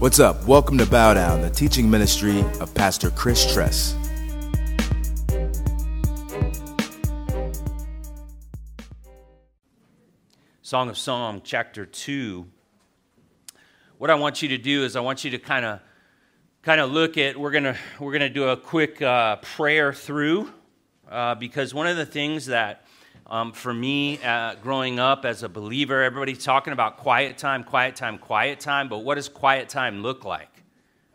What's up? Welcome to Bow Down, the teaching ministry of Pastor Chris Tress. Song of Psalm, chapter 2. What I want you to do is I want you to kind of kind of look at we're gonna we're gonna do a quick uh, prayer through uh, because one of the things that um, for me, uh, growing up as a believer, everybody's talking about quiet time, quiet time, quiet time, but what does quiet time look like?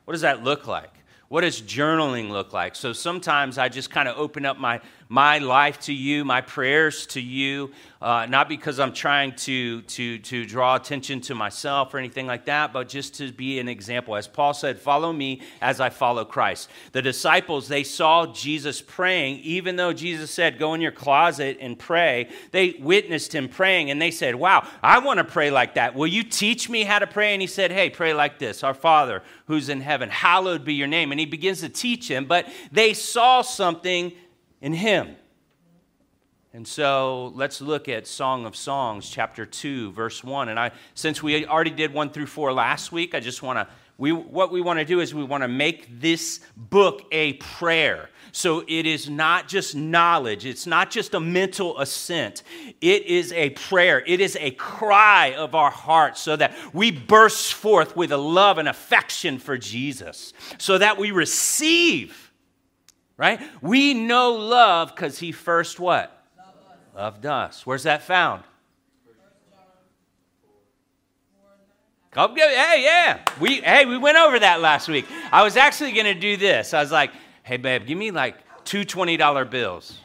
What does that look like? What does journaling look like? So sometimes I just kind of open up my, my life to you, my prayers to you, uh, not because I'm trying to, to, to draw attention to myself or anything like that, but just to be an example. As Paul said, follow me as I follow Christ. The disciples, they saw Jesus praying, even though Jesus said, go in your closet and pray. They witnessed him praying and they said, wow, I want to pray like that. Will you teach me how to pray? And he said, hey, pray like this Our Father who's in heaven, hallowed be your name. And he begins to teach him, but they saw something in him. And so let's look at Song of Songs, chapter 2, verse 1. And I, since we already did 1 through 4 last week, I just want to, we, what we want to do is we want to make this book a prayer. So it is not just knowledge, it's not just a mental assent. It is a prayer, it is a cry of our hearts so that we burst forth with a love and affection for Jesus, so that we receive, right? We know love because he first what? Loved us. Where's that found? Come get Hey, yeah. We hey, we went over that last week. I was actually gonna do this. I was like, hey babe, give me like two $20 bills.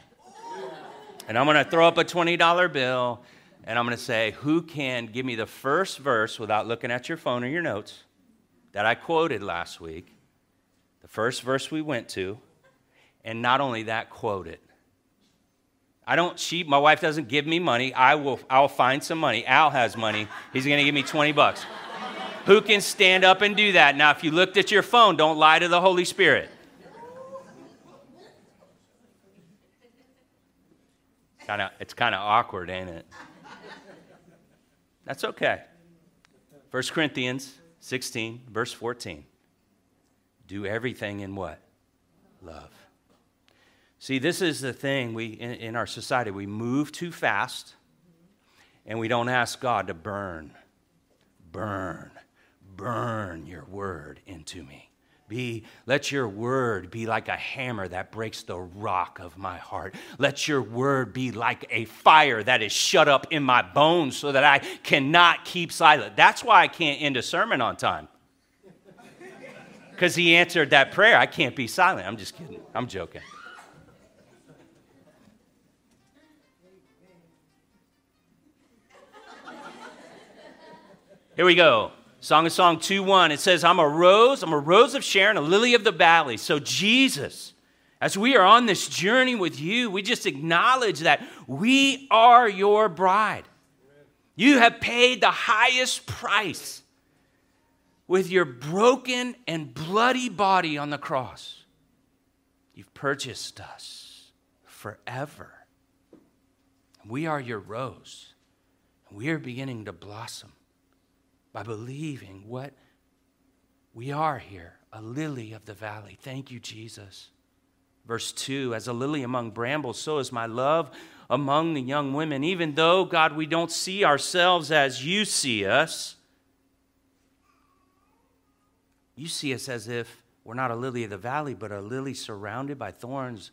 And I'm gonna throw up a $20 bill and I'm gonna say, who can give me the first verse without looking at your phone or your notes that I quoted last week? The first verse we went to, and not only that, quote it. I don't cheat. My wife doesn't give me money. I will I'll find some money. Al has money. He's going to give me 20 bucks. Who can stand up and do that? Now, if you looked at your phone, don't lie to the Holy Spirit. Kinda, it's kind of awkward, ain't it? That's okay. 1 Corinthians 16, verse 14. Do everything in what? Love. See, this is the thing we in, in, our society. We move too fast and we don't ask God to burn, burn, burn your word into me. Be, let your word be like a hammer that breaks the rock of my heart. Let your word be like a fire that is shut up in my bones so that I cannot keep silent. That's why I can't end a sermon on time. Because he answered that prayer. I can't be silent. I'm just kidding. I'm joking. Here we go. Song of Song 2 1. It says, I'm a rose, I'm a rose of Sharon, a lily of the valley. So, Jesus, as we are on this journey with you, we just acknowledge that we are your bride. You have paid the highest price with your broken and bloody body on the cross. You've purchased us forever. We are your rose. We are beginning to blossom by believing what we are here a lily of the valley. Thank you, Jesus. Verse 2 As a lily among brambles, so is my love among the young women. Even though, God, we don't see ourselves as you see us, you see us as if we're not a lily of the valley, but a lily surrounded by thorns,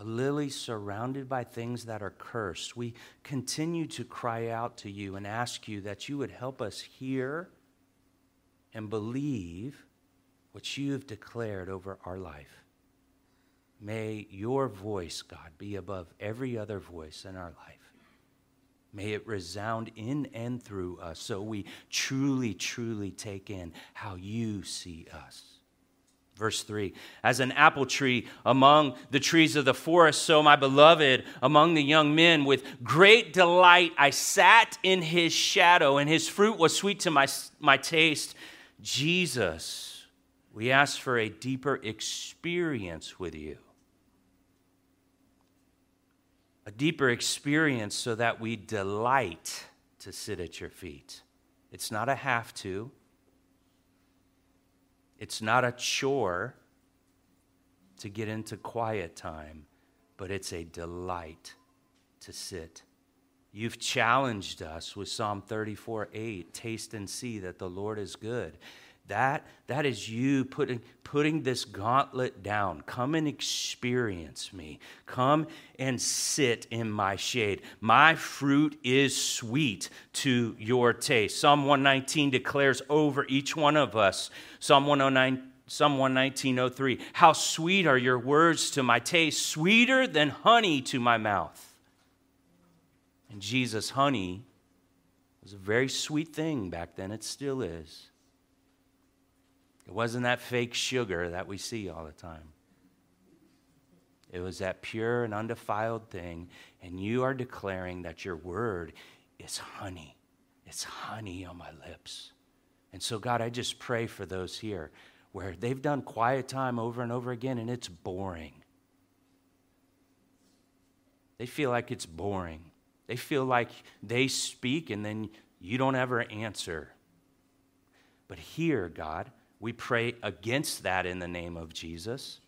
a lily surrounded by things that are cursed. We continue to cry out to you and ask you that you would help us hear and believe what you have declared over our life. May your voice, God, be above every other voice in our life. May it resound in and through us so we truly, truly take in how you see us. Verse 3 As an apple tree among the trees of the forest, so my beloved among the young men, with great delight I sat in his shadow, and his fruit was sweet to my, my taste. Jesus, we ask for a deeper experience with you. A deeper experience so that we delight to sit at your feet. It's not a have to, It's not a chore to get into quiet time, but it's a delight to sit. You've challenged us with Psalm 34 8, taste and see that the Lord is good. That, that is you putting, putting this gauntlet down. Come and experience me. Come and sit in my shade. My fruit is sweet to your taste. Psalm 119 declares over each one of us. Psalm 109 Psalm 119.03, how sweet are your words to my taste, sweeter than honey to my mouth. And Jesus, honey was a very sweet thing back then. It still is. It wasn't that fake sugar that we see all the time. It was that pure and undefiled thing. And you are declaring that your word is honey. It's honey on my lips. And so, God, I just pray for those here where they've done quiet time over and over again and it's boring. They feel like it's boring. They feel like they speak and then you don't ever answer. But here, God, we pray against that in the name of Jesus.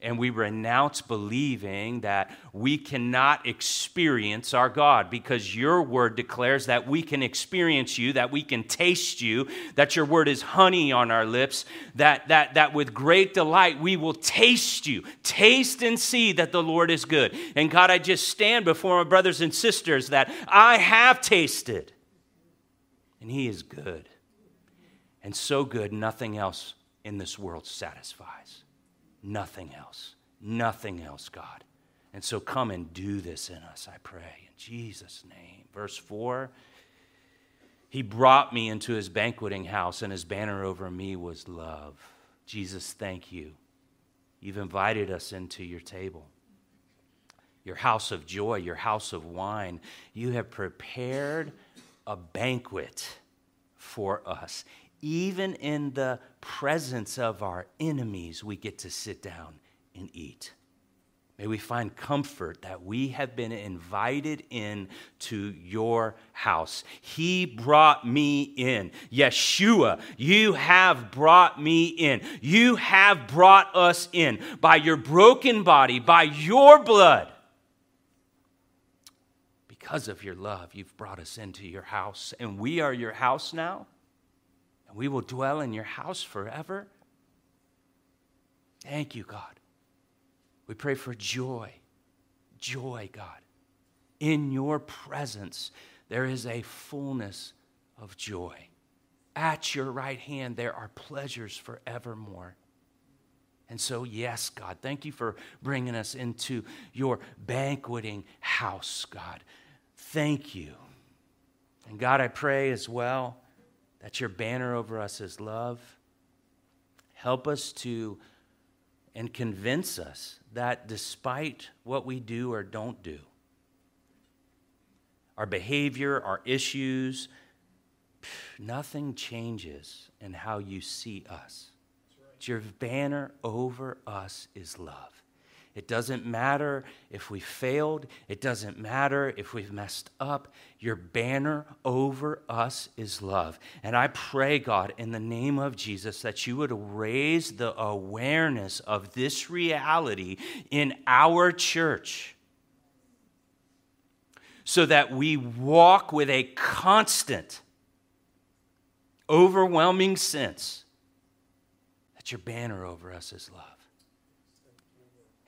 And we renounce believing that we cannot experience our God because your word declares that we can experience you, that we can taste you, that your word is honey on our lips, that, that, that with great delight we will taste you. Taste and see that the Lord is good. And God, I just stand before my brothers and sisters that I have tasted, and He is good and so good, nothing else in this world satisfies. Nothing else. Nothing else, God. And so come and do this in us, I pray, in Jesus' name. Verse 4 He brought me into his banqueting house, and his banner over me was love. Jesus, thank you. You've invited us into your table, your house of joy, your house of wine. You have prepared a banquet for us even in the presence of our enemies, we get to sit down and eat. May we find comfort that we have been invited in to your house. He brought me in. Yeshua, you have brought me in. You have brought us in by your broken body, by your blood. Because of your love, you've brought us into your house, and we are your house now and we will dwell in your house forever. Thank you, God. We pray for joy. Joy, God. In your presence, there is a fullness of joy. At your right hand, there are pleasures forevermore. And so, yes, God, thank you for bringing us into your banqueting house, God. Thank you. And God, I pray as well that your banner over us is love. Help us to and convince us that despite what we do or don't do, our behavior, our issues, nothing changes in how you see us. Right. Your banner over us is love. It doesn't matter if we failed. It doesn't matter if we've messed up. Your banner over us is love. And I pray, God, in the name of Jesus, that you would raise the awareness of this reality in our church so that we walk with a constant, overwhelming sense that your banner over us is love.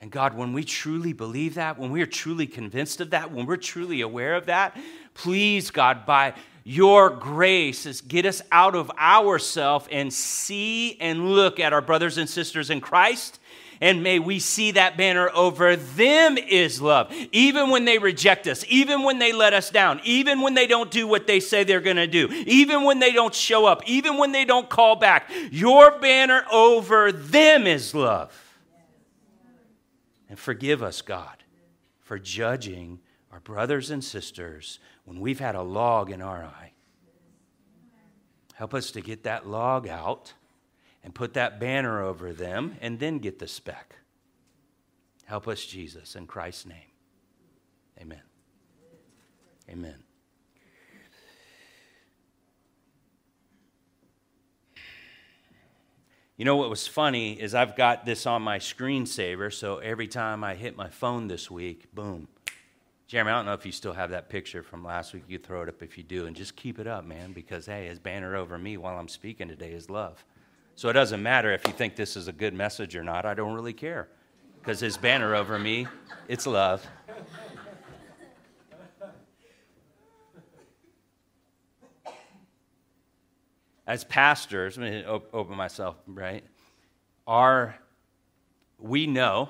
And God, when we truly believe that, when we are truly convinced of that, when we're truly aware of that, please, God, by your grace, get us out of ourself and see and look at our brothers and sisters in Christ. And may we see that banner over them is love. Even when they reject us, even when they let us down, even when they don't do what they say they're going to do, even when they don't show up, even when they don't call back, your banner over them is love. And forgive us, God, for judging our brothers and sisters when we've had a log in our eye. Help us to get that log out and put that banner over them and then get the speck. Help us, Jesus, in Christ's name. Amen. Amen. You know what was funny is I've got this on my screensaver, so every time I hit my phone this week, boom. Jeremy, I don't know if you still have that picture from last week. You throw it up if you do, and just keep it up, man, because hey, his banner over me while I'm speaking today is love. So it doesn't matter if you think this is a good message or not. I don't really care, because his banner over me, it's love. As pastors, I'm going to open myself, right? Are we know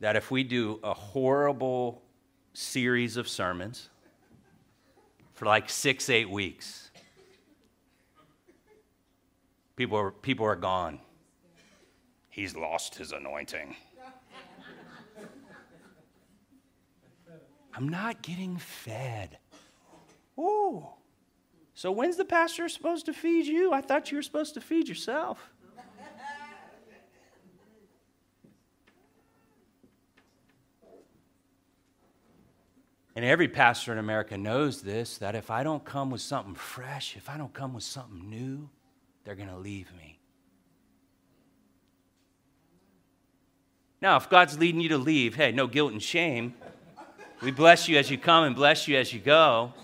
that if we do a horrible series of sermons for like six, eight weeks, people are, people are gone. He's lost his anointing. I'm not getting fed. Ooh. So when's the pastor supposed to feed you? I thought you were supposed to feed yourself. And every pastor in America knows this that if I don't come with something fresh, if I don't come with something new, they're going to leave me. Now, if God's leading you to leave, hey, no guilt and shame. We bless you as you come and bless you as you go.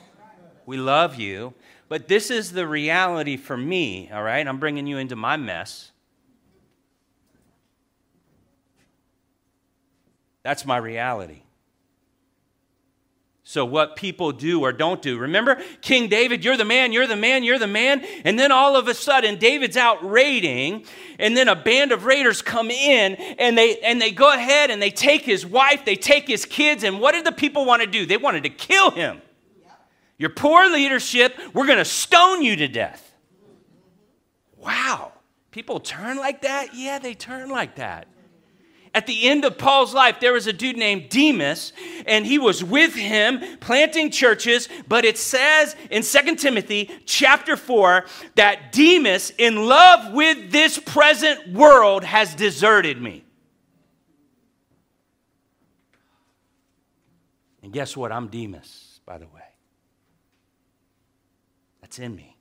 We love you. But this is the reality for me, all right? I'm bringing you into my mess. That's my reality. So, what people do or don't do. Remember, King David, you're the man, you're the man, you're the man. And then all of a sudden, David's out raiding, and then a band of raiders come in, and they, and they go ahead and they take his wife, they take his kids, and what did the people want to do? They wanted to kill him. Your poor leadership, we're going to stone you to death. Wow. People turn like that? Yeah, they turn like that. At the end of Paul's life, there was a dude named Demas, and he was with him planting churches. But it says in 2 Timothy chapter 4 that Demas, in love with this present world, has deserted me. And guess what? I'm Demas, by the way that's in me.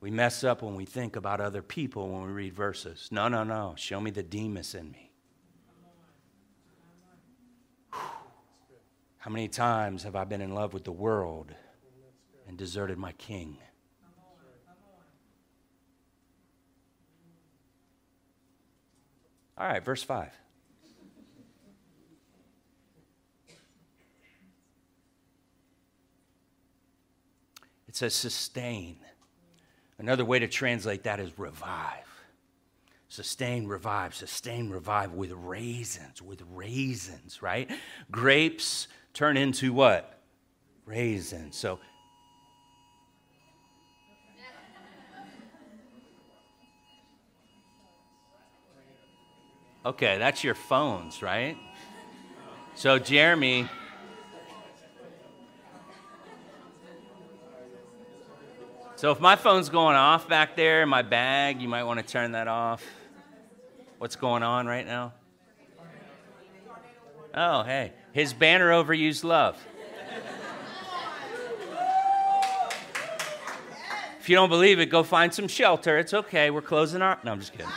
We mess up when we think about other people when we read verses. No, no, no. Show me the Demas in me. How many times have I been in love with the world and deserted my king? All right, verse 5. It says sustain. Another way to translate that is revive. Sustain, revive, sustain, revive with raisins, with raisins, right? Grapes turn into what? Raisins. So Okay, that's your phones, right? So Jeremy So if my phone's going off back there in my bag, you might want to turn that off. What's going on right now? Oh, hey. His banner overused love. If you don't believe it, go find some shelter. It's okay. We're closing our. No, I'm just kidding.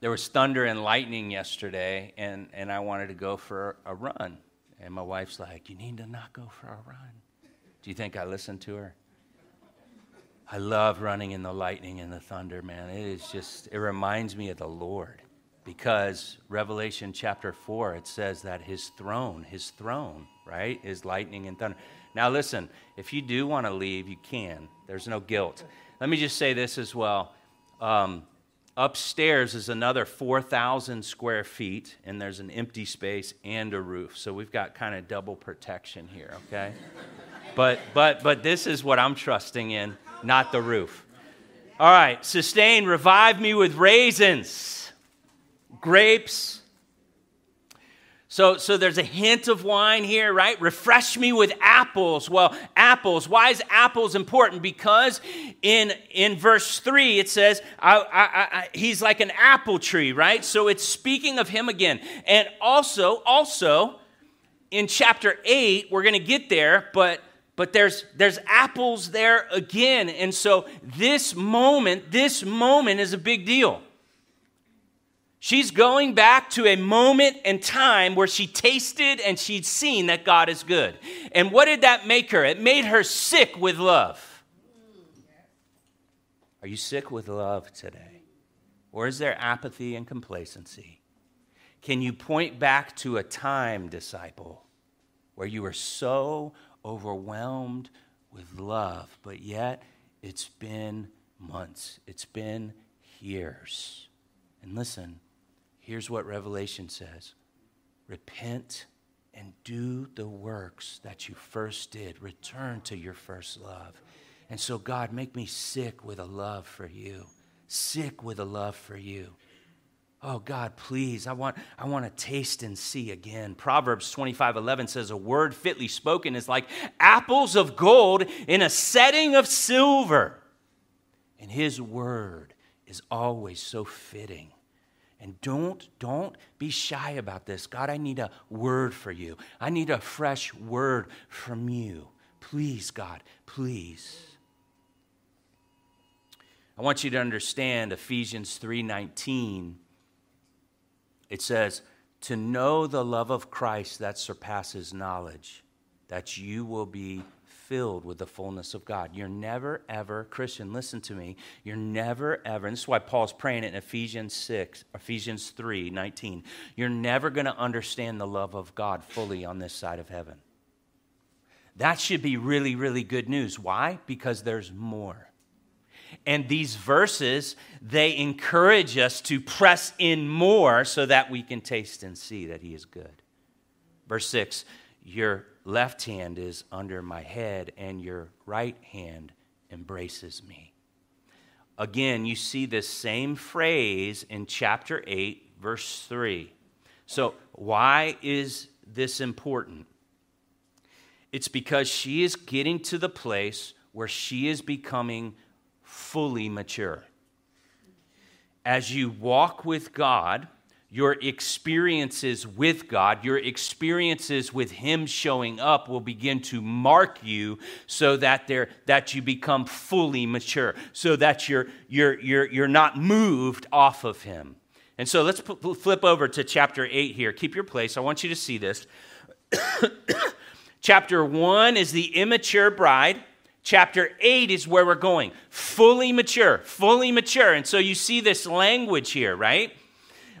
there was thunder and lightning yesterday, and, and I wanted to go for a run. And my wife's like, You need to not go for a run. Do you think I listened to her? I love running in the lightning and the thunder, man. It is just, it reminds me of the Lord because Revelation chapter 4, it says that his throne, his throne, right, is lightning and thunder. Now, listen, if you do want to leave, you can. There's no guilt. Let me just say this as well. Um, Upstairs is another 4,000 square feet, and there's an empty space and a roof. So we've got kind of double protection here, okay? but, but, but this is what I'm trusting in, not the roof. All right, sustain, revive me with raisins, grapes, so, so there's a hint of wine here, right? Refresh me with apples. Well, apples. Why is apples important? Because in, in verse 3, it says, I, I, I, He's like an apple tree, right? So it's speaking of him again. And also, also, in chapter 8, we're going to get there, but but there's there's apples there again and so this moment this moment is a big deal she's going back to a moment in time where she tasted and she'd seen that god is good. And what did that make her? It made her sick with love. Are you sick with love today? Or is there apathy and complacency? Can you point back to a time disciple where you were so overwhelmed with love, but yet it's been months, it's been years. And listen, here's what Revelation says repent and do the works that you first did, return to your first love. And so, God, make me sick with a love for you, sick with a love for you. Oh God, please, I want, I want to taste and see again. Proverbs 25 11 says, A word fitly spoken is like apples of gold in a setting of silver. And his word is always so fitting. And don't, don't be shy about this. God, I need a word for you. I need a fresh word from you. Please, God, please. I want you to understand Ephesians 3:19 it says, To know the love of Christ that surpasses knowledge, that you will be filled with the fullness of God. You're never, ever, Christian, listen to me. You're never, ever, and this is why Paul's praying it in Ephesians 6, Ephesians 3 19. You're never going to understand the love of God fully on this side of heaven. That should be really, really good news. Why? Because there's more. And these verses, they encourage us to press in more so that we can taste and see that He is good. Verse 6 Your left hand is under my head, and your right hand embraces me. Again, you see this same phrase in chapter 8, verse 3. So, why is this important? It's because she is getting to the place where she is becoming fully mature. As you walk with God, your experiences with God, your experiences with Him showing up will begin to mark you so that, that you become fully mature, so that you're, you're, you're, you're not moved off of Him. And so let's flip over to chapter 8 here. Keep your place. I want you to see this. chapter 1 is the immature bride. Chapter 8 is where we're going. Fully mature, fully mature. And so you see this language here, right?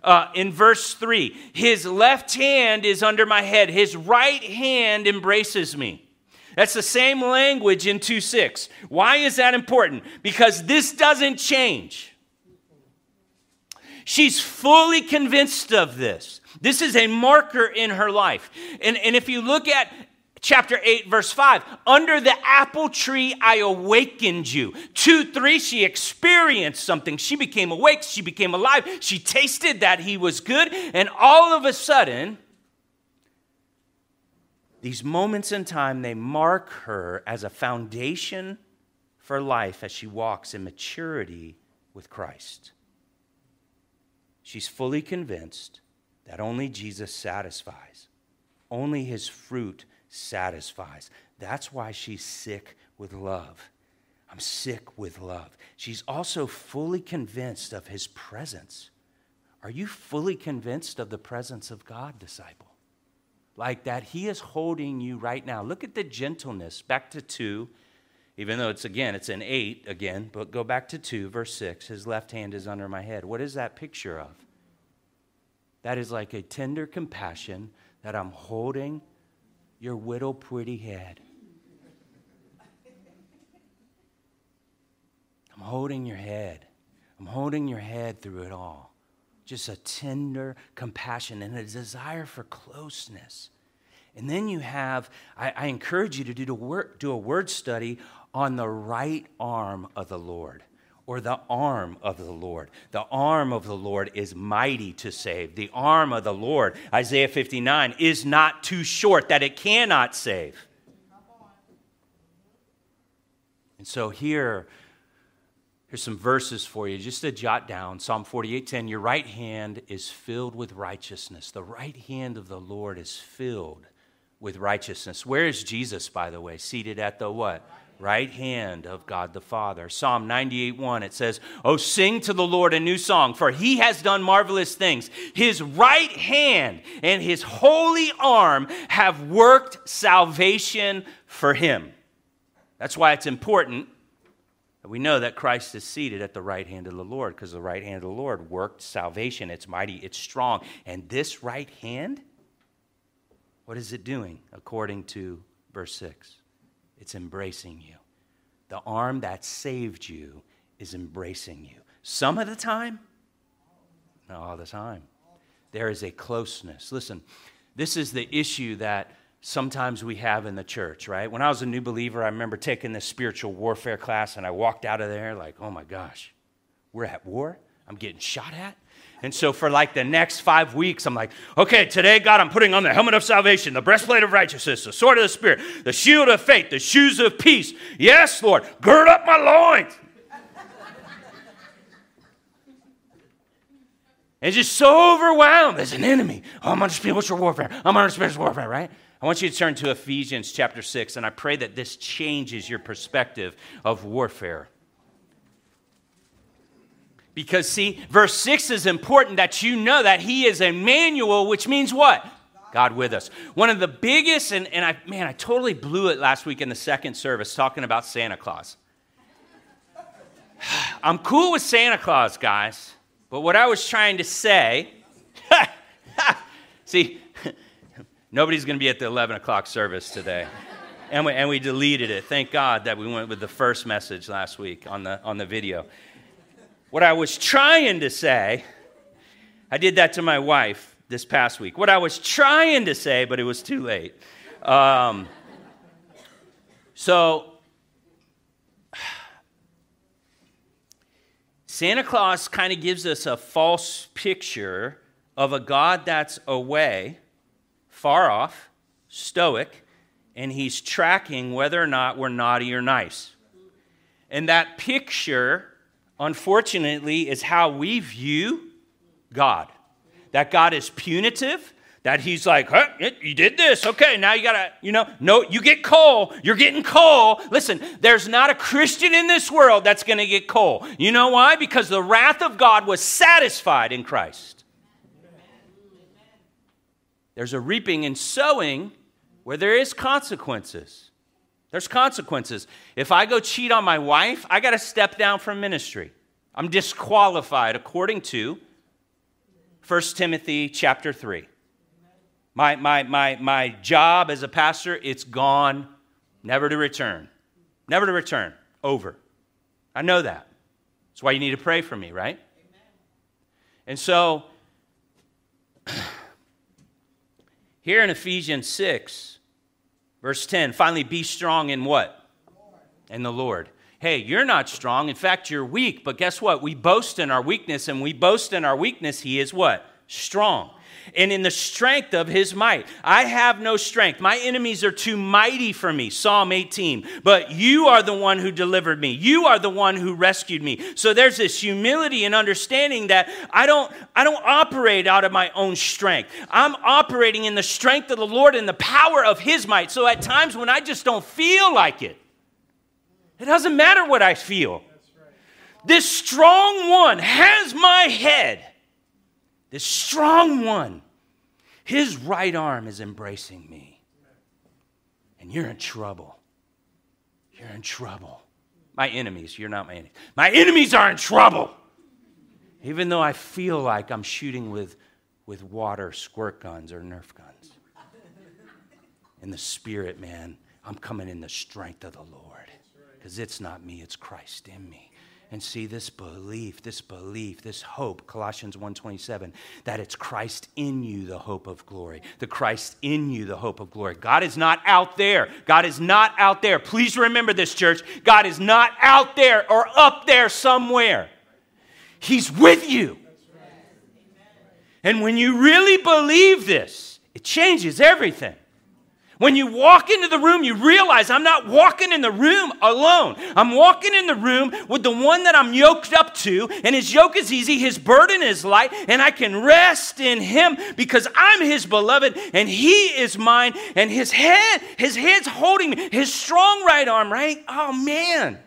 Uh, in verse 3, his left hand is under my head, his right hand embraces me. That's the same language in 2 6. Why is that important? Because this doesn't change. She's fully convinced of this. This is a marker in her life. And, and if you look at chapter 8, verse 5. Under the apple tree, I awakened you. 2 3, she experienced something. She became awake. She became alive. She tasted that he was good. And all of a sudden, these moments in time, they mark her as a foundation for life as she walks in maturity with Christ. She's fully convinced that only Jesus satisfies, only his fruit satisfies. That's why she's sick with love. I'm sick with love. She's also fully convinced of his presence. Are you fully convinced of the presence of God, disciple? Like that he is holding you right now. Look at the gentleness. Back to 2, even though it's again, it's an 8 again, but go back to 2, verse 6. His left hand is under my head. What is that picture of? That is like a tender compassion that I'm holding your widow pretty head. I'm holding your head. I'm holding your head through it all. Just a tender compassion and a desire for closeness. And then you have, I, I encourage you to do, to work, do a word study on the right arm of the Lord or the arm of the Lord. The arm of the Lord is mighty to save. The arm of the Lord, Isaiah 59, is not too short that it cannot save. And so here, here's some verses for you just to jot down. Psalm 48:10, your right hand is filled with righteousness. The right hand of the Lord is filled with righteousness. Where is Jesus, by the way? Seated at the what? Right hand of God the Father. Psalm 98 1, it says, Oh, sing to the Lord a new song, for he has done marvelous things. His right hand and his holy arm have worked salvation for him. That's why it's important that we know that Christ is seated at the right hand of the Lord, because the right hand of the Lord worked salvation. It's mighty, it's strong. And this right hand, what is it doing according to verse 6? It's embracing you. The arm that saved you is embracing you. Some of the time, not all the time. There is a closeness. Listen, this is the issue that sometimes we have in the church, right? When I was a new believer, I remember taking this spiritual warfare class and I walked out of there like, oh my gosh, we're at war? I'm getting shot at? And so for like the next five weeks, I'm like, okay, today, God, I'm putting on the helmet of salvation, the breastplate of righteousness, the sword of the Spirit, the shield of faith, the shoes of peace. Yes, Lord, gird up my loins. and just so overwhelmed. There's an enemy. Oh, I'm under spiritual warfare. I'm under spiritual warfare, right? I want you to turn to Ephesians chapter 6, and I pray that this changes your perspective of warfare. Because, see, verse 6 is important that you know that He is Emmanuel, which means what? God with us. One of the biggest, and, and I, man, I totally blew it last week in the second service talking about Santa Claus. I'm cool with Santa Claus, guys, but what I was trying to say, see, nobody's going to be at the 11 o'clock service today. And we, and we deleted it. Thank God that we went with the first message last week on the, on the video. What I was trying to say, I did that to my wife this past week. What I was trying to say, but it was too late. Um, so, Santa Claus kind of gives us a false picture of a God that's away, far off, stoic, and he's tracking whether or not we're naughty or nice. And that picture unfortunately, is how we view God. That God is punitive, that He's like, huh, you did this, okay, now you gotta, you know, no, you get coal, you're getting coal. Listen, there's not a Christian in this world that's gonna get coal. You know why? Because the wrath of God was satisfied in Christ. There's a reaping and sowing where there is consequences. There's consequences. If I go cheat on my wife, I got to step down from ministry. I'm disqualified according to 1 Timothy chapter 3. My, my, my, my job as a pastor, it's gone, never to return. Never to return. Over. I know that. That's why you need to pray for me, right? And so, here in Ephesians 6, Verse 10 finally, be strong in what? In the Lord. Hey, you're not strong. In fact, you're weak. But guess what? We boast in our weakness, and we boast in our weakness. He is what? Strong and in the strength of his might. I have no strength. My enemies are too mighty for me. Psalm 18. But you are the one who delivered me. You are the one who rescued me. So there's this humility and understanding that I don't I don't operate out of my own strength. I'm operating in the strength of the Lord and the power of his might. So at times when I just don't feel like it, it doesn't matter what I feel. This strong one has my head this strong one, his right arm is embracing me. And you're in trouble. You're in trouble. My enemies, you're not my enemies. My enemies are in trouble. Even though I feel like I'm shooting with, with water squirt guns or Nerf guns. In the spirit, man, I'm coming in the strength of the Lord. Because it's not me, it's Christ in me and see this belief this belief this hope colossians 1.27 that it's christ in you the hope of glory. The christ in you the hope of glory. God is not out there. God is not out there. Please remember this church. God is not out there or up there somewhere. He's with you. And when you really believe this it changes everything When you walk into the room, you realize I'm not walking in the room alone. I'm walking in the room with the one that I'm yoked up to, and his yoke is easy, his burden is light, and I can rest in him because I'm his beloved and he is mine, and his head, his head's holding me, his strong right arm, right? Oh man.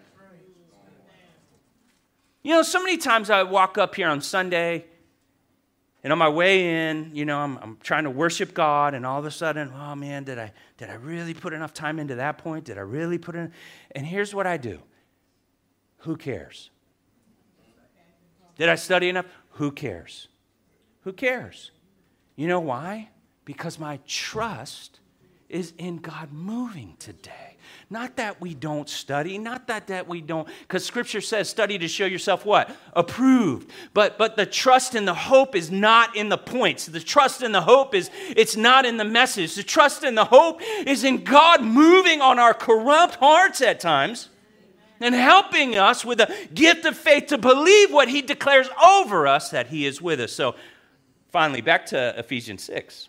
You know, so many times I walk up here on Sunday and on my way in, you know, I'm, I'm, trying to worship God, and all of a sudden, oh man, did I, did I really put enough time into that point? Did I really put in? And here's what I do who cares? Did I study enough? Who cares? Who cares? You know why? Because my trust is in God moving today. Not that we don't study, not that that we don't, because Scripture says study to show yourself what? Approved. But but the trust and the hope is not in the points. The trust and the hope is it's not in the message. The trust and the hope is in God moving on our corrupt hearts at times and helping us with a gift of faith to believe what He declares over us that He is with us. So finally, back to Ephesians 6.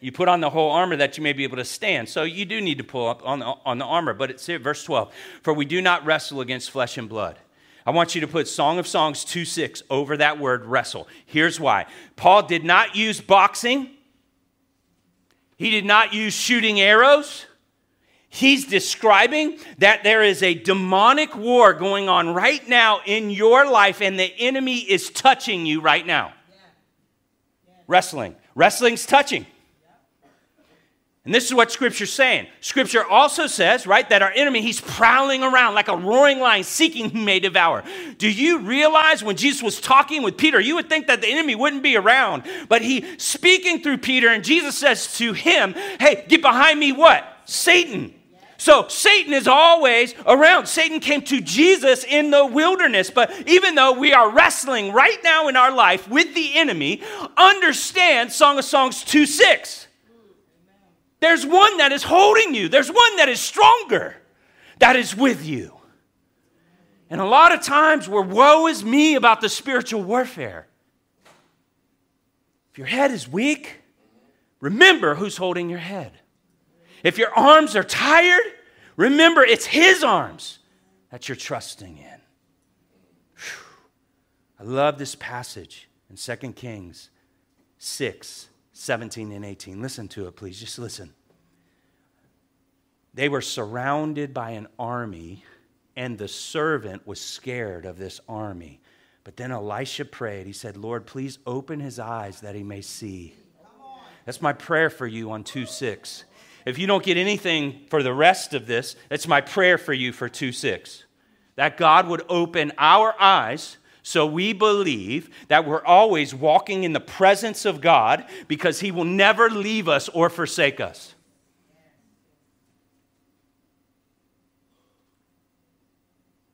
You put on the whole armor that you may be able to stand. So you do need to pull up on the, on the armor. But it's here, verse 12. For we do not wrestle against flesh and blood. I want you to put Song of Songs 2 6 over that word wrestle. Here's why Paul did not use boxing, he did not use shooting arrows. He's describing that there is a demonic war going on right now in your life, and the enemy is touching you right now. Yeah. Yeah. Wrestling. Wrestling's touching. And this is what Scripture's saying. Scripture also says, right, that our enemy, he's prowling around like a roaring lion seeking who may devour. Do you realize when Jesus was talking with Peter, you would think that the enemy wouldn't be around, but he speaking through Peter, and Jesus says to him, Hey, get behind me, what? Satan. So Satan is always around. Satan came to Jesus in the wilderness. But even though we are wrestling right now in our life with the enemy, understand Song of Songs 2 6 there's one that is holding you, there's one that is stronger, that is with you. And a lot of times we're woe is me about the spiritual warfare. If your head is weak, remember who's holding your head. If your arms are tired, remember it's His arms that you're trusting in. Whew. I love this passage in 2 Kings 6 17 and 18. Listen to it, please. Just listen. They were surrounded by an army, and the servant was scared of this army. But then Elisha prayed. He said, Lord, please open his eyes that he may see. That's my prayer for you on 2 6. If you don't get anything for the rest of this, that's my prayer for you for 2 6. That God would open our eyes so we believe that we're always walking in the presence of God because He will never leave us or forsake us.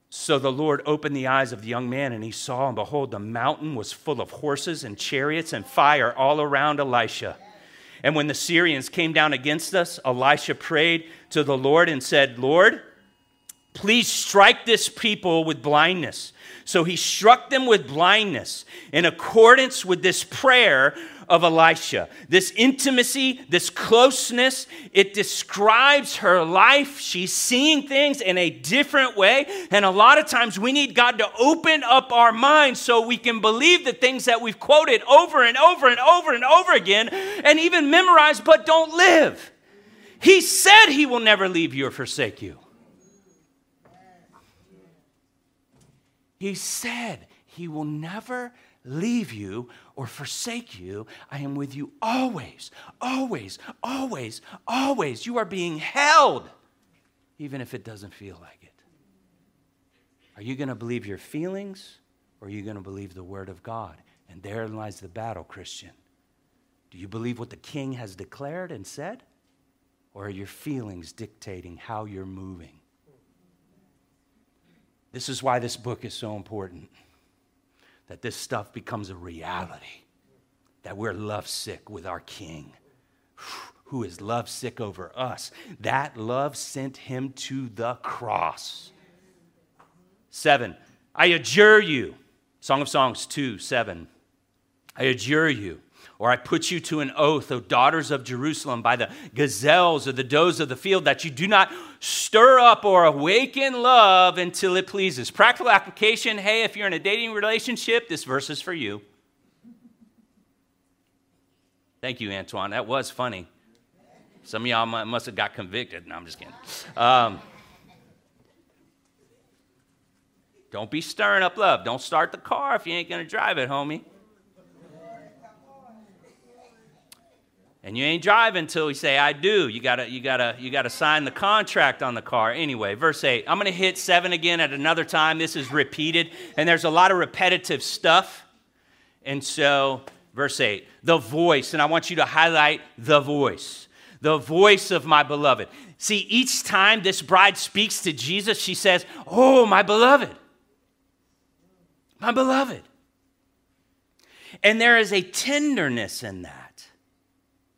So the Lord opened the eyes of the young man, and he saw, and behold, the mountain was full of horses and chariots and fire all around Elisha. And when the Syrians came down against us, Elisha prayed to the Lord and said, Lord, please strike this people with blindness. So he struck them with blindness in accordance with this prayer of Elisha. This intimacy, this closeness, it describes her life. She's seeing things in a different way. And a lot of times we need God to open up our minds so we can believe the things that we've quoted over and over and over and over again and even memorize, but don't live. He said he will never leave you or forsake you. He said he will never leave you or forsake you. I am with you always, always, always, always. You are being held, even if it doesn't feel like it. Are you going to believe your feelings or are you going to believe the word of God? And therein lies the battle, Christian. Do you believe what the king has declared and said? Or are your feelings dictating how you're moving? This is why this book is so important that this stuff becomes a reality, that we're lovesick with our King who is lovesick over us. That love sent him to the cross. Seven, I adjure you, Song of Songs 2 7. I adjure you Or I put you to an oath, O daughters of Jerusalem, by the gazelles or the does of the field, that you do not stir up or awaken love until it pleases. Practical application hey, if you're in a dating relationship, this verse is for you. Thank you, Antoine. That was funny. Some of y'all must have got convicted. No, I'm just kidding. Um, don't be stirring up love. Don't start the car if you ain't going to drive it, homie. And you ain't driving until you say, I do. You gotta, you gotta, you gotta sign the contract on the car. Anyway, verse 8. I'm gonna hit seven again at another time. This is repeated, and there's a lot of repetitive stuff. And so, verse 8, the voice, and I want you to highlight the voice. The voice of my beloved. See, each time this bride speaks to Jesus, she says, Oh, my beloved. My beloved. And there is a tenderness in that.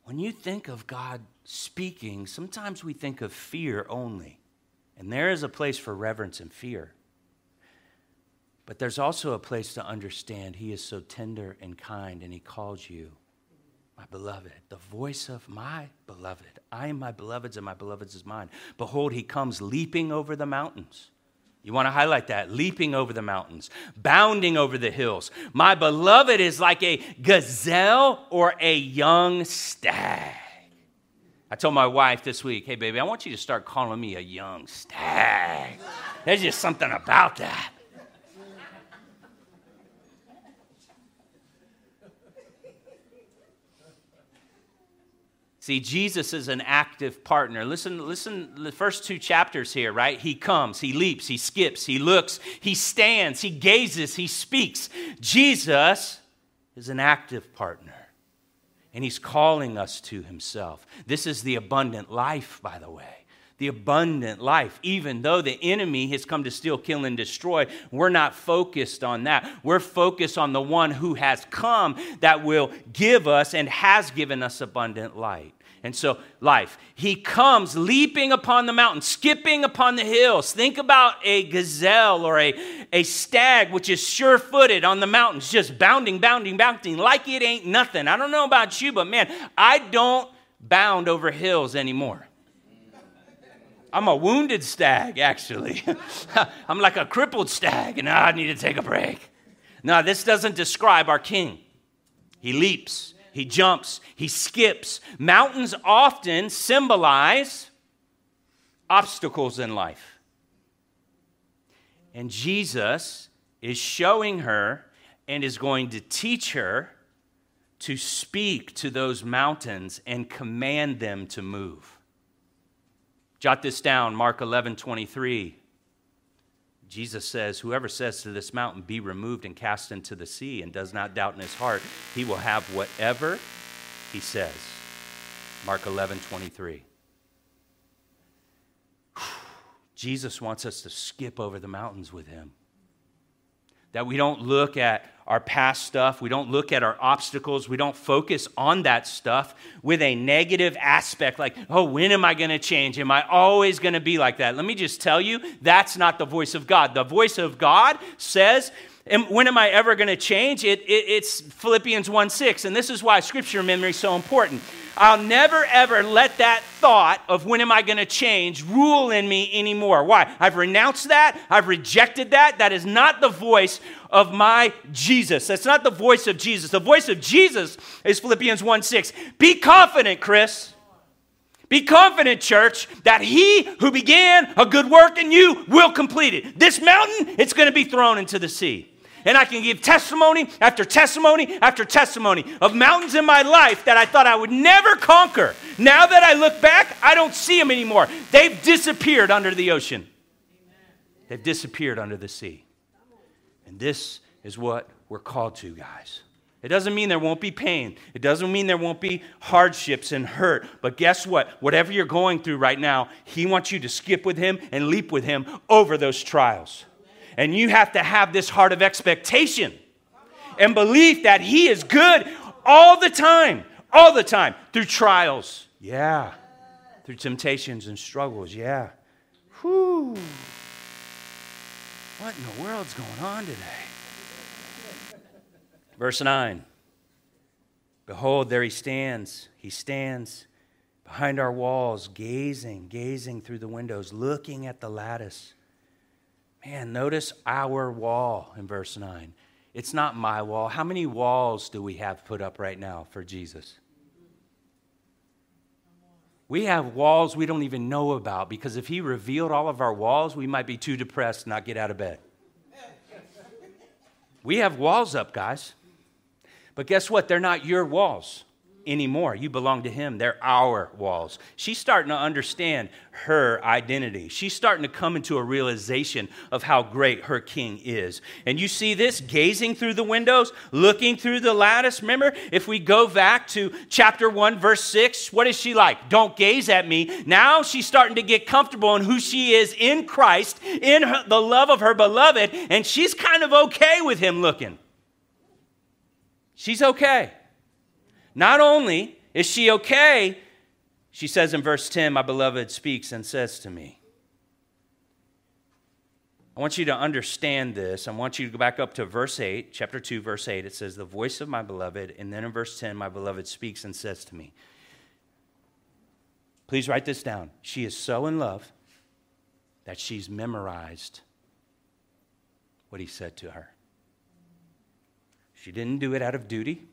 When you think of God speaking, sometimes we think of fear only. And there is a place for reverence and fear. But there's also a place to understand He is so tender and kind, and He calls you my beloved, the voice of my beloved. I am my beloved's, and my beloved's is mine. Behold, He comes leaping over the mountains. You want to highlight that leaping over the mountains, bounding over the hills. My beloved is like a gazelle or a young stag. I told my wife this week, hey, baby, I want you to start calling me a young stag. There's just something about that. See, Jesus is an active partner. Listen, listen, the first two chapters here, right? He comes, he leaps, he skips, he looks, he stands, he gazes, he speaks. Jesus is an active partner, and he's calling us to himself. This is the abundant life, by the way the abundant life. Even though the enemy has come to steal, kill, and destroy, we're not focused on that. We're focused on the one who has come that will give us and has given us abundant light. And so, life. He comes leaping upon the mountain, skipping upon the hills. Think about a gazelle or a, a stag, which is sure footed on the mountains, just bounding, bounding, bounding, like it ain't nothing. I don't know about you, but man, I don't bound over hills anymore. I'm a wounded stag, actually. I'm like a crippled stag, and I need to take a break. Now, this doesn't describe our king. He leaps, he jumps, he skips. Mountains often symbolize obstacles in life. And Jesus is showing her and is going to teach her to speak to those mountains and command them to move. Jot this down, Mark 11, 23. Jesus says, Whoever says to this mountain, Be removed and cast into the sea, and does not doubt in his heart, he will have whatever he says. Mark 11, 23. Jesus wants us to skip over the mountains with him. That we don't look at our past stuff. We don't look at our obstacles. We don't focus on that stuff with a negative aspect like, oh, when am I going to change? Am I always going to be like that? Let me just tell you, that's not the voice of God. The voice of God says, when am I ever going to change? It, it, it's Philippians 1 6. And this is why scripture memory is so important. I'll never ever let that thought of when am I going to change rule in me anymore. Why? I've renounced that. I've rejected that. That is not the voice of my Jesus. That's not the voice of Jesus. The voice of Jesus is Philippians 1 6. Be confident, Chris. Be confident, church, that he who began a good work in you will complete it. This mountain, it's going to be thrown into the sea. And I can give testimony after testimony after testimony of mountains in my life that I thought I would never conquer. Now that I look back, I don't see them anymore. They've disappeared under the ocean, they've disappeared under the sea. And this is what we're called to, guys. It doesn't mean there won't be pain. It doesn't mean there won't be hardships and hurt. But guess what? Whatever you're going through right now, He wants you to skip with Him and leap with Him over those trials. And you have to have this heart of expectation and belief that He is good all the time, all the time, through trials. Yeah. Through temptations and struggles. Yeah. Whew. What in the world's going on today? Verse 9. Behold, there he stands. He stands behind our walls, gazing, gazing through the windows, looking at the lattice. Man, notice our wall in verse 9. It's not my wall. How many walls do we have put up right now for Jesus? We have walls we don't even know about because if he revealed all of our walls, we might be too depressed to not get out of bed. We have walls up, guys. But guess what? They're not your walls anymore. You belong to Him. They're our walls. She's starting to understand her identity. She's starting to come into a realization of how great her King is. And you see this gazing through the windows, looking through the lattice. Remember, if we go back to chapter 1, verse 6, what is she like? Don't gaze at me. Now she's starting to get comfortable in who she is in Christ, in her, the love of her beloved, and she's kind of okay with Him looking. She's okay. Not only is she okay, she says in verse 10, My beloved speaks and says to me. I want you to understand this. I want you to go back up to verse 8, chapter 2, verse 8. It says, The voice of my beloved. And then in verse 10, my beloved speaks and says to me. Please write this down. She is so in love that she's memorized what he said to her. She didn't do it out of duty.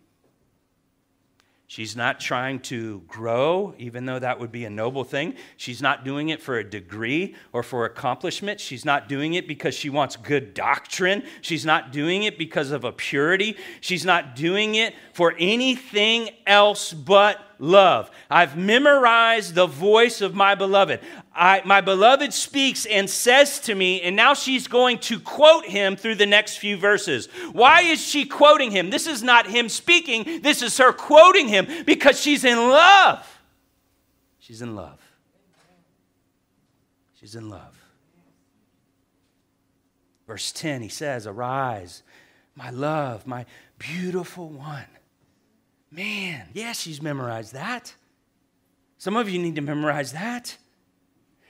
She's not trying to grow, even though that would be a noble thing. She's not doing it for a degree or for accomplishment. She's not doing it because she wants good doctrine. She's not doing it because of a purity. She's not doing it for anything else but love. I've memorized the voice of my beloved. I, my beloved speaks and says to me, and now she's going to quote him through the next few verses. Why is she quoting him? This is not him speaking, this is her quoting him because she's in love. She's in love. She's in love. Verse 10, he says, Arise, my love, my beautiful one. Man, yeah, she's memorized that. Some of you need to memorize that.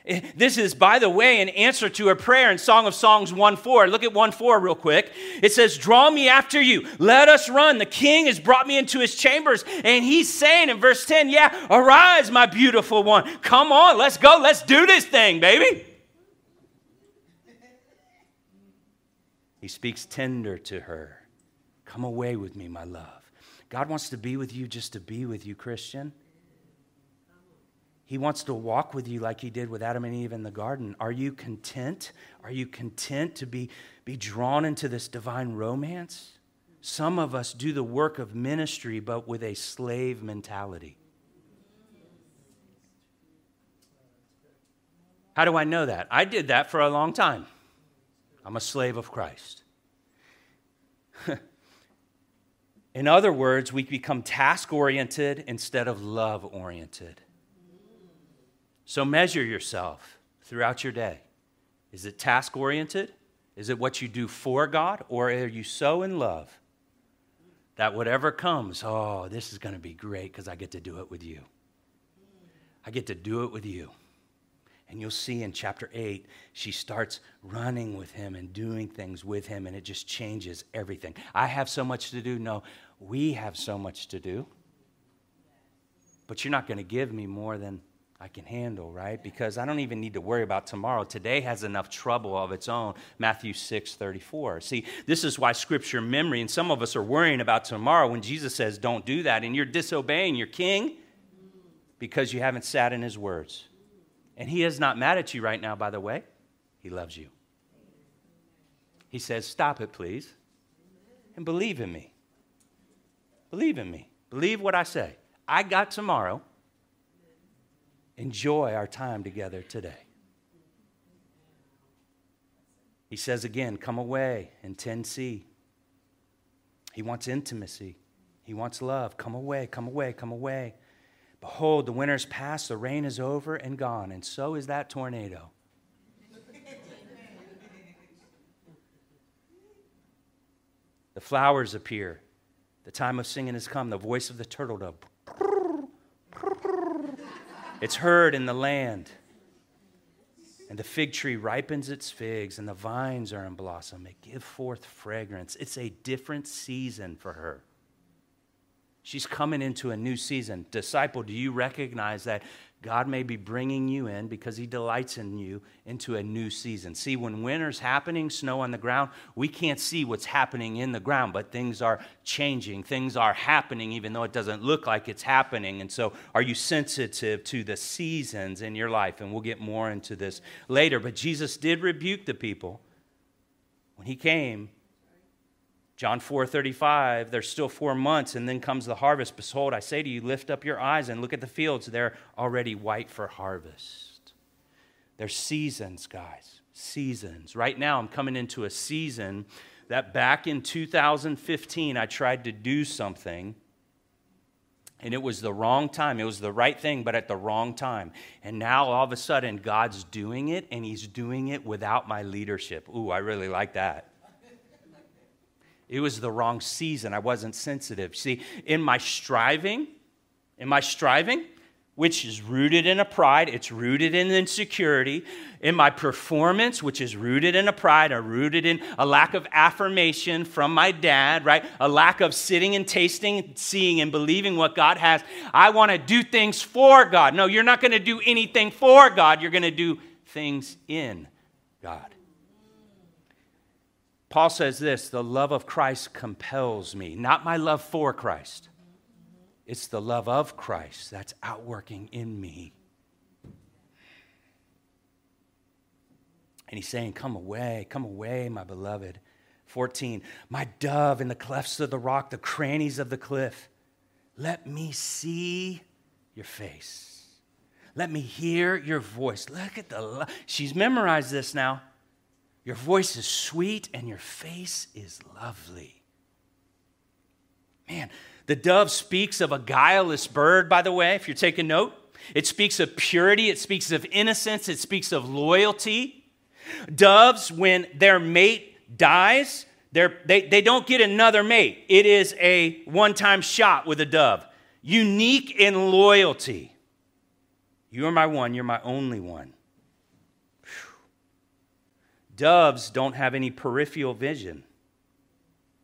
Eh, this is, by the way, an answer to a prayer in Song of Songs 1 4. Look at 1 4 real quick. It says, Draw me after you. Let us run. The king has brought me into his chambers. And he's saying in verse 10, Yeah, arise, my beautiful one. Come on, let's go. Let's do this thing, baby. He speaks tender to her. Come away with me, my love. God wants to be with you just to be with you, Christian. He wants to walk with you like he did with Adam and Eve in the garden. Are you content? Are you content to be, be drawn into this divine romance? Some of us do the work of ministry, but with a slave mentality. How do I know that? I did that for a long time. I'm a slave of Christ. In other words, we become task oriented instead of love oriented. So measure yourself throughout your day. Is it task oriented? Is it what you do for God? Or are you so in love that whatever comes, oh, this is going to be great because I get to do it with you? I get to do it with you. And you'll see in chapter 8, she starts running with him and doing things with him, and it just changes everything. I have so much to do. No, we have so much to do. But you're not going to give me more than I can handle, right? Because I don't even need to worry about tomorrow. Today has enough trouble of its own. Matthew 6 34. See, this is why scripture memory, and some of us are worrying about tomorrow when Jesus says, don't do that, and you're disobeying your king because you haven't sat in his words. And he is not mad at you right now, by the way. He loves you. He says, Stop it, please, and believe in me. Believe in me. Believe what I say. I got tomorrow. Enjoy our time together today. He says again, Come away and 10C. He wants intimacy. He wants love. Come away, come away, come away. Behold, the winter's past, the rain is over and gone, and so is that tornado. the flowers appear. The time of singing has come. The voice of the turtle dove. It's heard in the land. And the fig tree ripens its figs, and the vines are in blossom. They give forth fragrance. It's a different season for her. She's coming into a new season. Disciple, do you recognize that God may be bringing you in because He delights in you into a new season? See, when winter's happening, snow on the ground, we can't see what's happening in the ground, but things are changing. Things are happening, even though it doesn't look like it's happening. And so, are you sensitive to the seasons in your life? And we'll get more into this later. But Jesus did rebuke the people when He came John 4:35, there's still four months, and then comes the harvest. Behold, I say to you, lift up your eyes and look at the fields. They're already white for harvest. There's seasons, guys. Seasons. Right now, I'm coming into a season that back in 2015, I tried to do something, and it was the wrong time. It was the right thing, but at the wrong time. And now, all of a sudden, God's doing it, and He's doing it without my leadership. Ooh, I really like that. It was the wrong season. I wasn't sensitive. See, in my striving, in my striving, which is rooted in a pride, it's rooted in insecurity. In my performance, which is rooted in a pride, or rooted in a lack of affirmation from my dad, right? A lack of sitting and tasting, seeing, and believing what God has. I want to do things for God. No, you're not going to do anything for God. You're going to do things in God. Paul says this the love of Christ compels me, not my love for Christ. It's the love of Christ that's outworking in me. And he's saying, Come away, come away, my beloved. 14, my dove in the clefts of the rock, the crannies of the cliff. Let me see your face. Let me hear your voice. Look at the. Lo- She's memorized this now. Your voice is sweet and your face is lovely. Man, the dove speaks of a guileless bird, by the way, if you're taking note. It speaks of purity, it speaks of innocence, it speaks of loyalty. Doves, when their mate dies, they, they don't get another mate. It is a one time shot with a dove. Unique in loyalty. You are my one, you're my only one. Doves don't have any peripheral vision,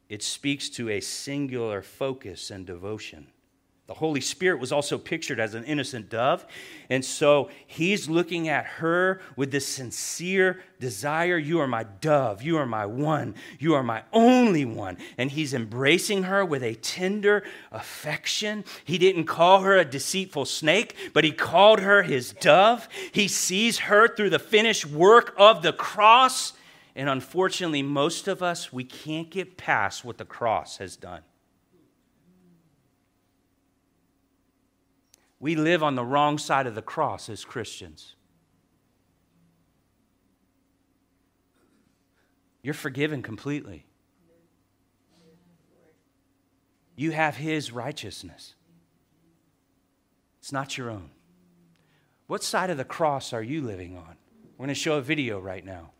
it speaks to a singular focus and devotion. The Holy Spirit was also pictured as an innocent dove. And so he's looking at her with this sincere desire You are my dove. You are my one. You are my only one. And he's embracing her with a tender affection. He didn't call her a deceitful snake, but he called her his dove. He sees her through the finished work of the cross. And unfortunately, most of us, we can't get past what the cross has done. We live on the wrong side of the cross as Christians. You're forgiven completely. You have His righteousness, it's not your own. What side of the cross are you living on? We're going to show a video right now.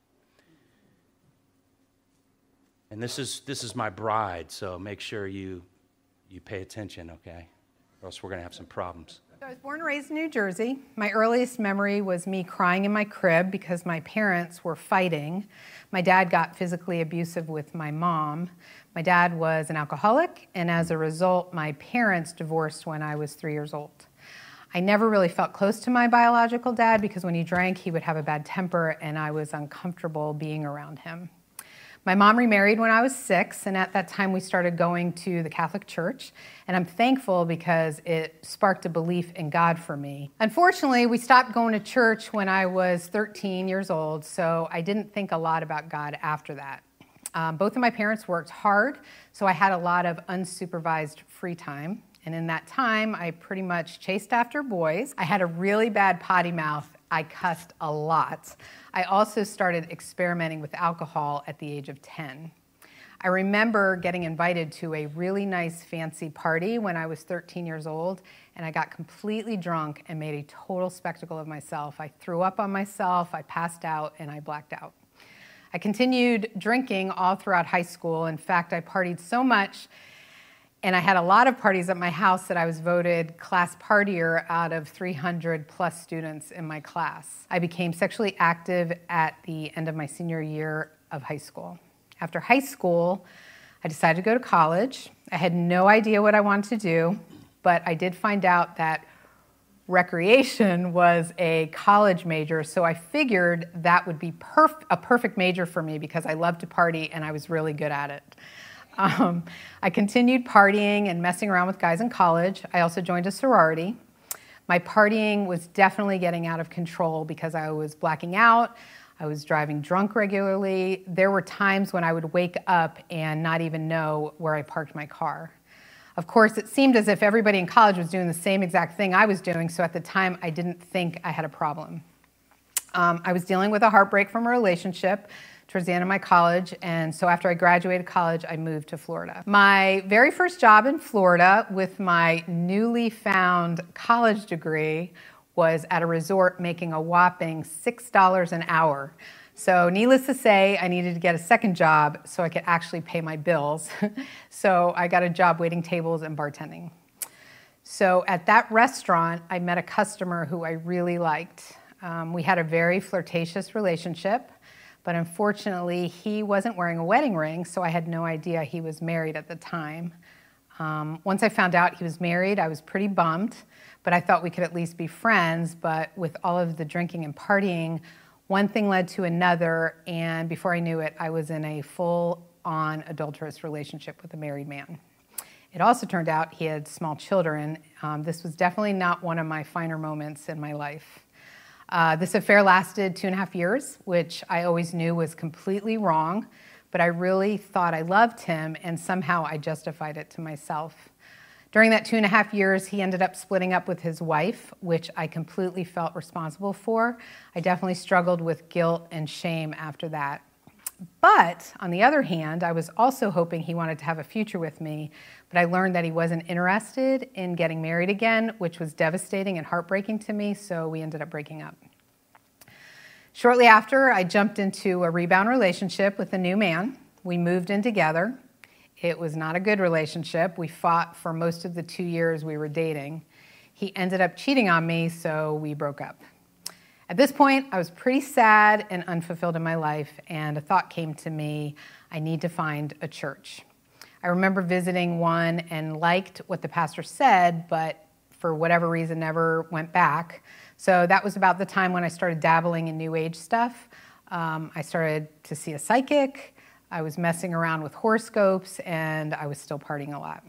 And this is, this is my bride, so make sure you, you pay attention, okay? Or else we're going to have some problems. I was born and raised in New Jersey. My earliest memory was me crying in my crib because my parents were fighting. My dad got physically abusive with my mom. My dad was an alcoholic, and as a result, my parents divorced when I was three years old. I never really felt close to my biological dad because when he drank, he would have a bad temper, and I was uncomfortable being around him. My mom remarried when I was six, and at that time we started going to the Catholic Church. And I'm thankful because it sparked a belief in God for me. Unfortunately, we stopped going to church when I was 13 years old, so I didn't think a lot about God after that. Um, both of my parents worked hard, so I had a lot of unsupervised free time. And in that time, I pretty much chased after boys. I had a really bad potty mouth. I cussed a lot. I also started experimenting with alcohol at the age of 10. I remember getting invited to a really nice fancy party when I was 13 years old, and I got completely drunk and made a total spectacle of myself. I threw up on myself, I passed out, and I blacked out. I continued drinking all throughout high school. In fact, I partied so much and I had a lot of parties at my house that I was voted class partier out of 300 plus students in my class. I became sexually active at the end of my senior year of high school. After high school, I decided to go to college. I had no idea what I wanted to do, but I did find out that recreation was a college major, so I figured that would be perf- a perfect major for me because I loved to party and I was really good at it. Um, I continued partying and messing around with guys in college. I also joined a sorority. My partying was definitely getting out of control because I was blacking out. I was driving drunk regularly. There were times when I would wake up and not even know where I parked my car. Of course, it seemed as if everybody in college was doing the same exact thing I was doing, so at the time I didn't think I had a problem. Um, I was dealing with a heartbreak from a relationship towards the end of my college, and so after I graduated college, I moved to Florida. My very first job in Florida with my newly found college degree was at a resort making a whopping $6 an hour. So, needless to say, I needed to get a second job so I could actually pay my bills. so, I got a job waiting tables and bartending. So, at that restaurant, I met a customer who I really liked. Um, we had a very flirtatious relationship, but unfortunately, he wasn't wearing a wedding ring, so I had no idea he was married at the time. Um, once I found out he was married, I was pretty bummed, but I thought we could at least be friends. But with all of the drinking and partying, one thing led to another, and before I knew it, I was in a full on adulterous relationship with a married man. It also turned out he had small children. Um, this was definitely not one of my finer moments in my life. Uh, this affair lasted two and a half years, which I always knew was completely wrong, but I really thought I loved him, and somehow I justified it to myself. During that two and a half years, he ended up splitting up with his wife, which I completely felt responsible for. I definitely struggled with guilt and shame after that. But on the other hand, I was also hoping he wanted to have a future with me, but I learned that he wasn't interested in getting married again, which was devastating and heartbreaking to me, so we ended up breaking up. Shortly after, I jumped into a rebound relationship with a new man. We moved in together. It was not a good relationship. We fought for most of the two years we were dating. He ended up cheating on me, so we broke up. At this point, I was pretty sad and unfulfilled in my life, and a thought came to me I need to find a church. I remember visiting one and liked what the pastor said, but for whatever reason, never went back. So that was about the time when I started dabbling in New Age stuff. Um, I started to see a psychic. I was messing around with horoscopes and I was still partying a lot.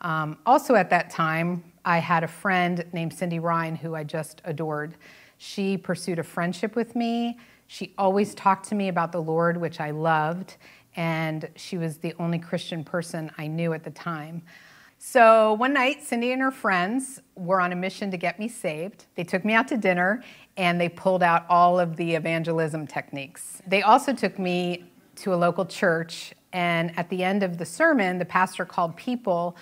Um, also, at that time, I had a friend named Cindy Ryan who I just adored. She pursued a friendship with me. She always talked to me about the Lord, which I loved, and she was the only Christian person I knew at the time. So one night, Cindy and her friends were on a mission to get me saved. They took me out to dinner and they pulled out all of the evangelism techniques. They also took me to a local church, and at the end of the sermon, the pastor called people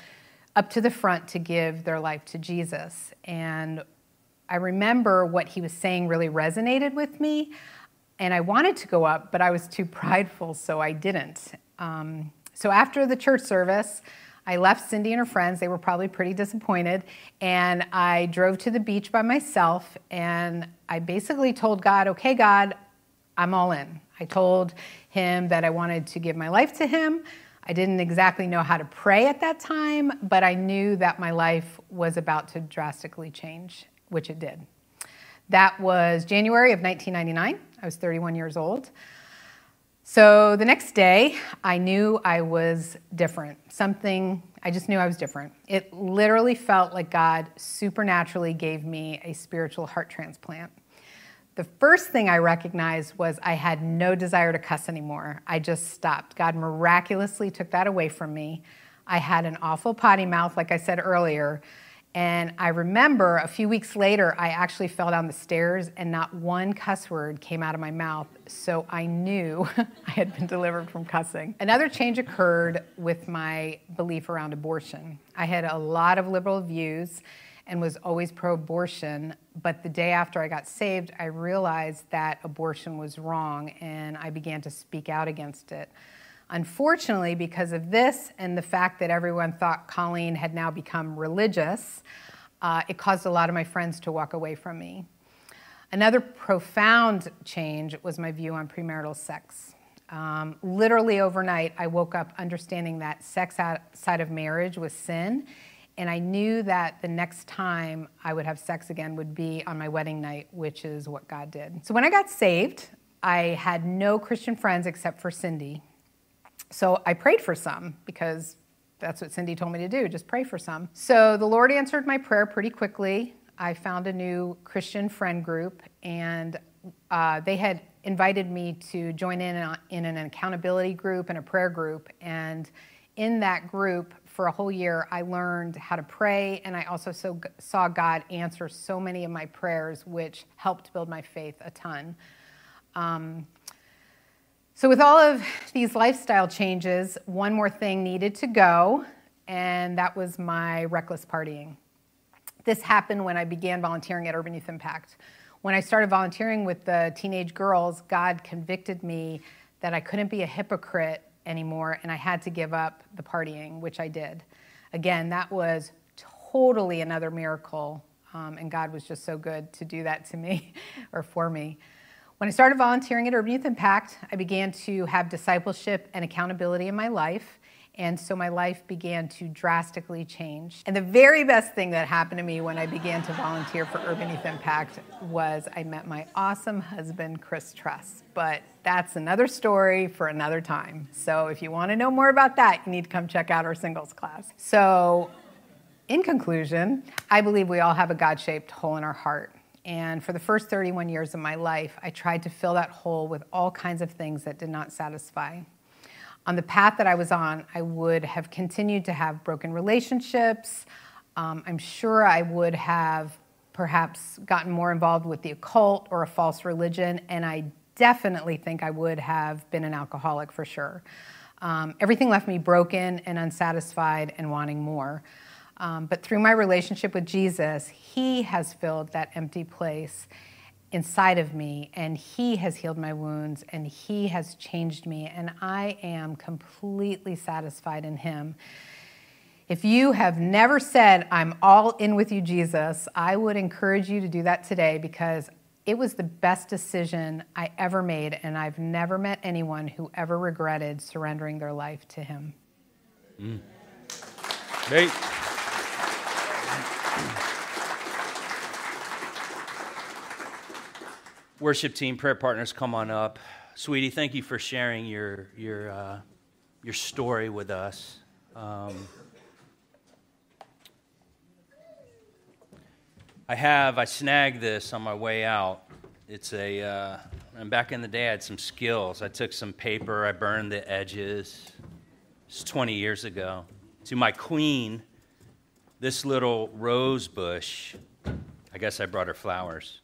up to the front to give their life to Jesus. And I remember what he was saying really resonated with me, and I wanted to go up, but I was too prideful, so I didn't. Um, so after the church service, I left Cindy and her friends. They were probably pretty disappointed. And I drove to the beach by myself. And I basically told God, okay, God, I'm all in. I told him that I wanted to give my life to him. I didn't exactly know how to pray at that time, but I knew that my life was about to drastically change, which it did. That was January of 1999. I was 31 years old. So the next day, I knew I was different. Something, I just knew I was different. It literally felt like God supernaturally gave me a spiritual heart transplant. The first thing I recognized was I had no desire to cuss anymore. I just stopped. God miraculously took that away from me. I had an awful potty mouth, like I said earlier. And I remember a few weeks later, I actually fell down the stairs and not one cuss word came out of my mouth. So I knew I had been delivered from cussing. Another change occurred with my belief around abortion. I had a lot of liberal views and was always pro abortion. But the day after I got saved, I realized that abortion was wrong and I began to speak out against it. Unfortunately, because of this and the fact that everyone thought Colleen had now become religious, uh, it caused a lot of my friends to walk away from me. Another profound change was my view on premarital sex. Um, literally overnight, I woke up understanding that sex outside of marriage was sin. And I knew that the next time I would have sex again would be on my wedding night, which is what God did. So when I got saved, I had no Christian friends except for Cindy. So I prayed for some because that's what Cindy told me to do, just pray for some. So the Lord answered my prayer pretty quickly. I found a new Christian friend group, and uh, they had invited me to join in in an accountability group and a prayer group. And in that group, for a whole year, I learned how to pray, and I also so, saw God answer so many of my prayers, which helped build my faith a ton. Um, so, with all of these lifestyle changes, one more thing needed to go, and that was my reckless partying. This happened when I began volunteering at Urban Youth Impact. When I started volunteering with the teenage girls, God convicted me that I couldn't be a hypocrite anymore and I had to give up the partying, which I did. Again, that was totally another miracle, um, and God was just so good to do that to me or for me. When I started volunteering at Urban Youth Impact, I began to have discipleship and accountability in my life. And so my life began to drastically change. And the very best thing that happened to me when I began to volunteer for Urban Youth Impact was I met my awesome husband, Chris Tress. But that's another story for another time. So if you want to know more about that, you need to come check out our singles class. So, in conclusion, I believe we all have a God shaped hole in our heart. And for the first 31 years of my life, I tried to fill that hole with all kinds of things that did not satisfy. On the path that I was on, I would have continued to have broken relationships. Um, I'm sure I would have perhaps gotten more involved with the occult or a false religion, and I definitely think I would have been an alcoholic for sure. Um, everything left me broken and unsatisfied and wanting more. Um, but through my relationship with Jesus, He has filled that empty place inside of me, and He has healed my wounds, and He has changed me, and I am completely satisfied in Him. If you have never said, I'm all in with you, Jesus, I would encourage you to do that today because it was the best decision I ever made, and I've never met anyone who ever regretted surrendering their life to Him. Mm. Nate. Worship team, prayer partners, come on up. Sweetie, thank you for sharing your, your, uh, your story with us. Um, I have, I snagged this on my way out. It's a, uh, and back in the day, I had some skills. I took some paper, I burned the edges. It's 20 years ago. To my queen, this little rose bush, I guess I brought her flowers.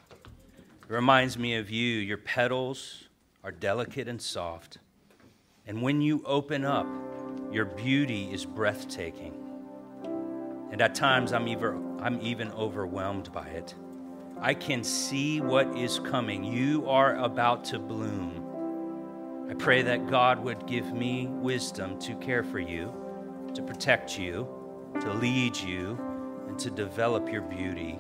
It reminds me of you. Your petals are delicate and soft. And when you open up, your beauty is breathtaking. And at times, I'm even, I'm even overwhelmed by it. I can see what is coming. You are about to bloom. I pray that God would give me wisdom to care for you, to protect you, to lead you, and to develop your beauty.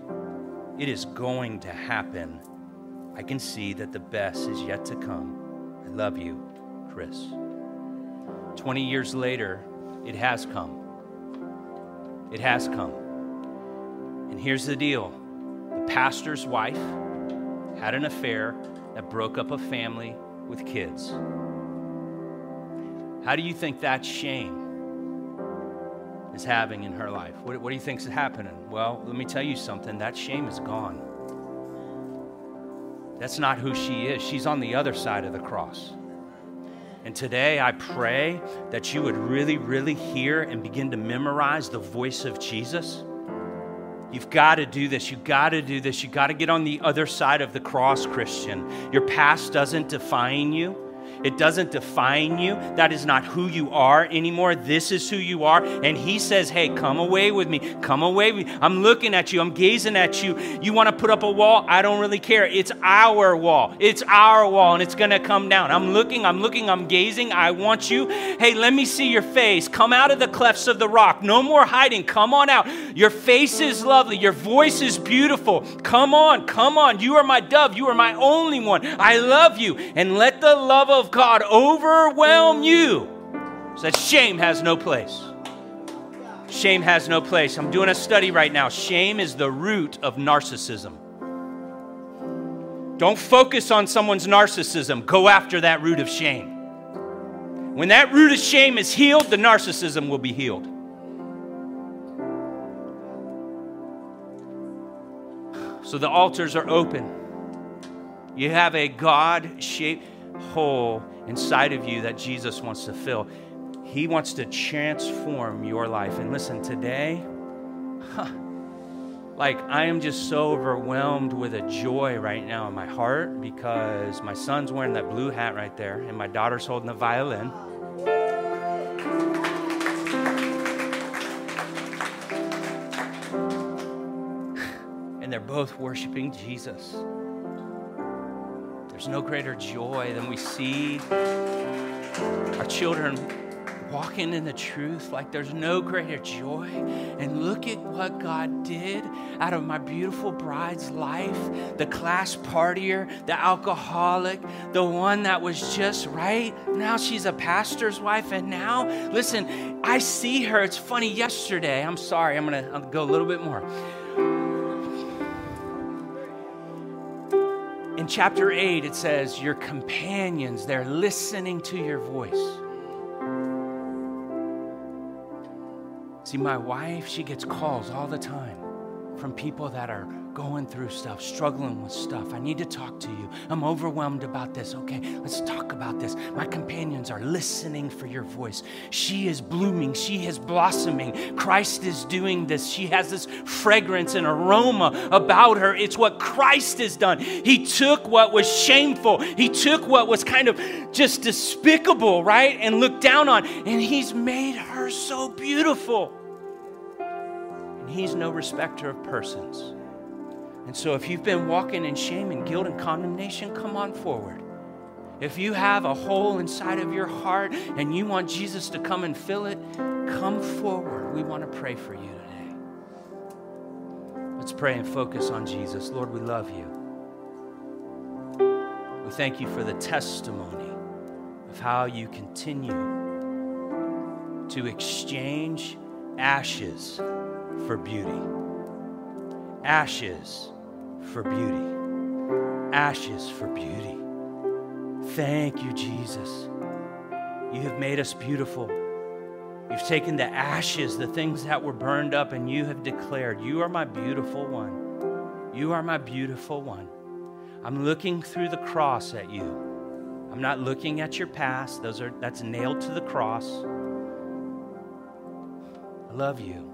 It is going to happen. I can see that the best is yet to come. I love you, Chris. 20 years later, it has come. It has come. And here's the deal the pastor's wife had an affair that broke up a family with kids. How do you think that shame is having in her life? What, what do you think is happening? Well, let me tell you something that shame is gone. That's not who she is. She's on the other side of the cross. And today I pray that you would really, really hear and begin to memorize the voice of Jesus. You've got to do this. You've got to do this. You've got to get on the other side of the cross, Christian. Your past doesn't define you. It doesn't define you. That is not who you are anymore. This is who you are. And He says, Hey, come away with me. Come away with me. I'm looking at you. I'm gazing at you. You want to put up a wall? I don't really care. It's our wall. It's our wall, and it's going to come down. I'm looking. I'm looking. I'm gazing. I want you. Hey, let me see your face. Come out of the clefts of the rock. No more hiding. Come on out. Your face is lovely. Your voice is beautiful. Come on. Come on. You are my dove. You are my only one. I love you. And let the love of God overwhelm you so that shame has no place. Shame has no place. I'm doing a study right now. Shame is the root of narcissism. Don't focus on someone's narcissism, go after that root of shame. When that root of shame is healed, the narcissism will be healed. So the altars are open. You have a God shaped hole inside of you that Jesus wants to fill. He wants to transform your life. And listen, today, huh, like I am just so overwhelmed with a joy right now in my heart because my son's wearing that blue hat right there, and my daughter's holding the violin. and they're both worshiping Jesus. There's no greater joy than we see our children walking in the truth like there's no greater joy. And look at what God did out of my beautiful bride's life the class partier, the alcoholic, the one that was just right. Now she's a pastor's wife. And now, listen, I see her. It's funny, yesterday, I'm sorry, I'm going to go a little bit more. In chapter 8, it says, Your companions, they're listening to your voice. See, my wife, she gets calls all the time from people that are going through stuff, struggling with stuff. I need to talk to you. I'm overwhelmed about this. Okay, let's talk about this. My companions are listening for your voice. She is blooming, she is blossoming. Christ is doing this. She has this fragrance and aroma about her. It's what Christ has done. He took what was shameful, He took what was kind of just despicable, right? And looked down on, and He's made her so beautiful. He's no respecter of persons. And so, if you've been walking in shame and guilt and condemnation, come on forward. If you have a hole inside of your heart and you want Jesus to come and fill it, come forward. We want to pray for you today. Let's pray and focus on Jesus. Lord, we love you. We thank you for the testimony of how you continue to exchange ashes for beauty. Ashes for beauty. Ashes for beauty. Thank you, Jesus. You have made us beautiful. You've taken the ashes, the things that were burned up, and you have declared, You are my beautiful one. You are my beautiful one. I'm looking through the cross at you. I'm not looking at your past. Those are that's nailed to the cross. I love you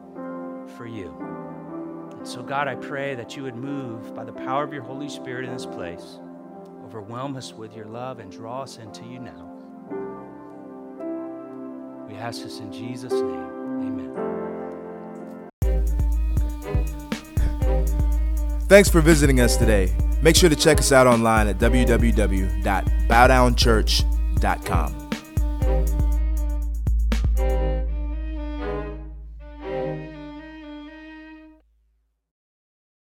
for you. And so, God, I pray that you would move by the power of your Holy Spirit in this place. Overwhelm us with your love and draw us into you now. We ask this in Jesus' name. Amen. Thanks for visiting us today. Make sure to check us out online at www.bowdownchurch.com.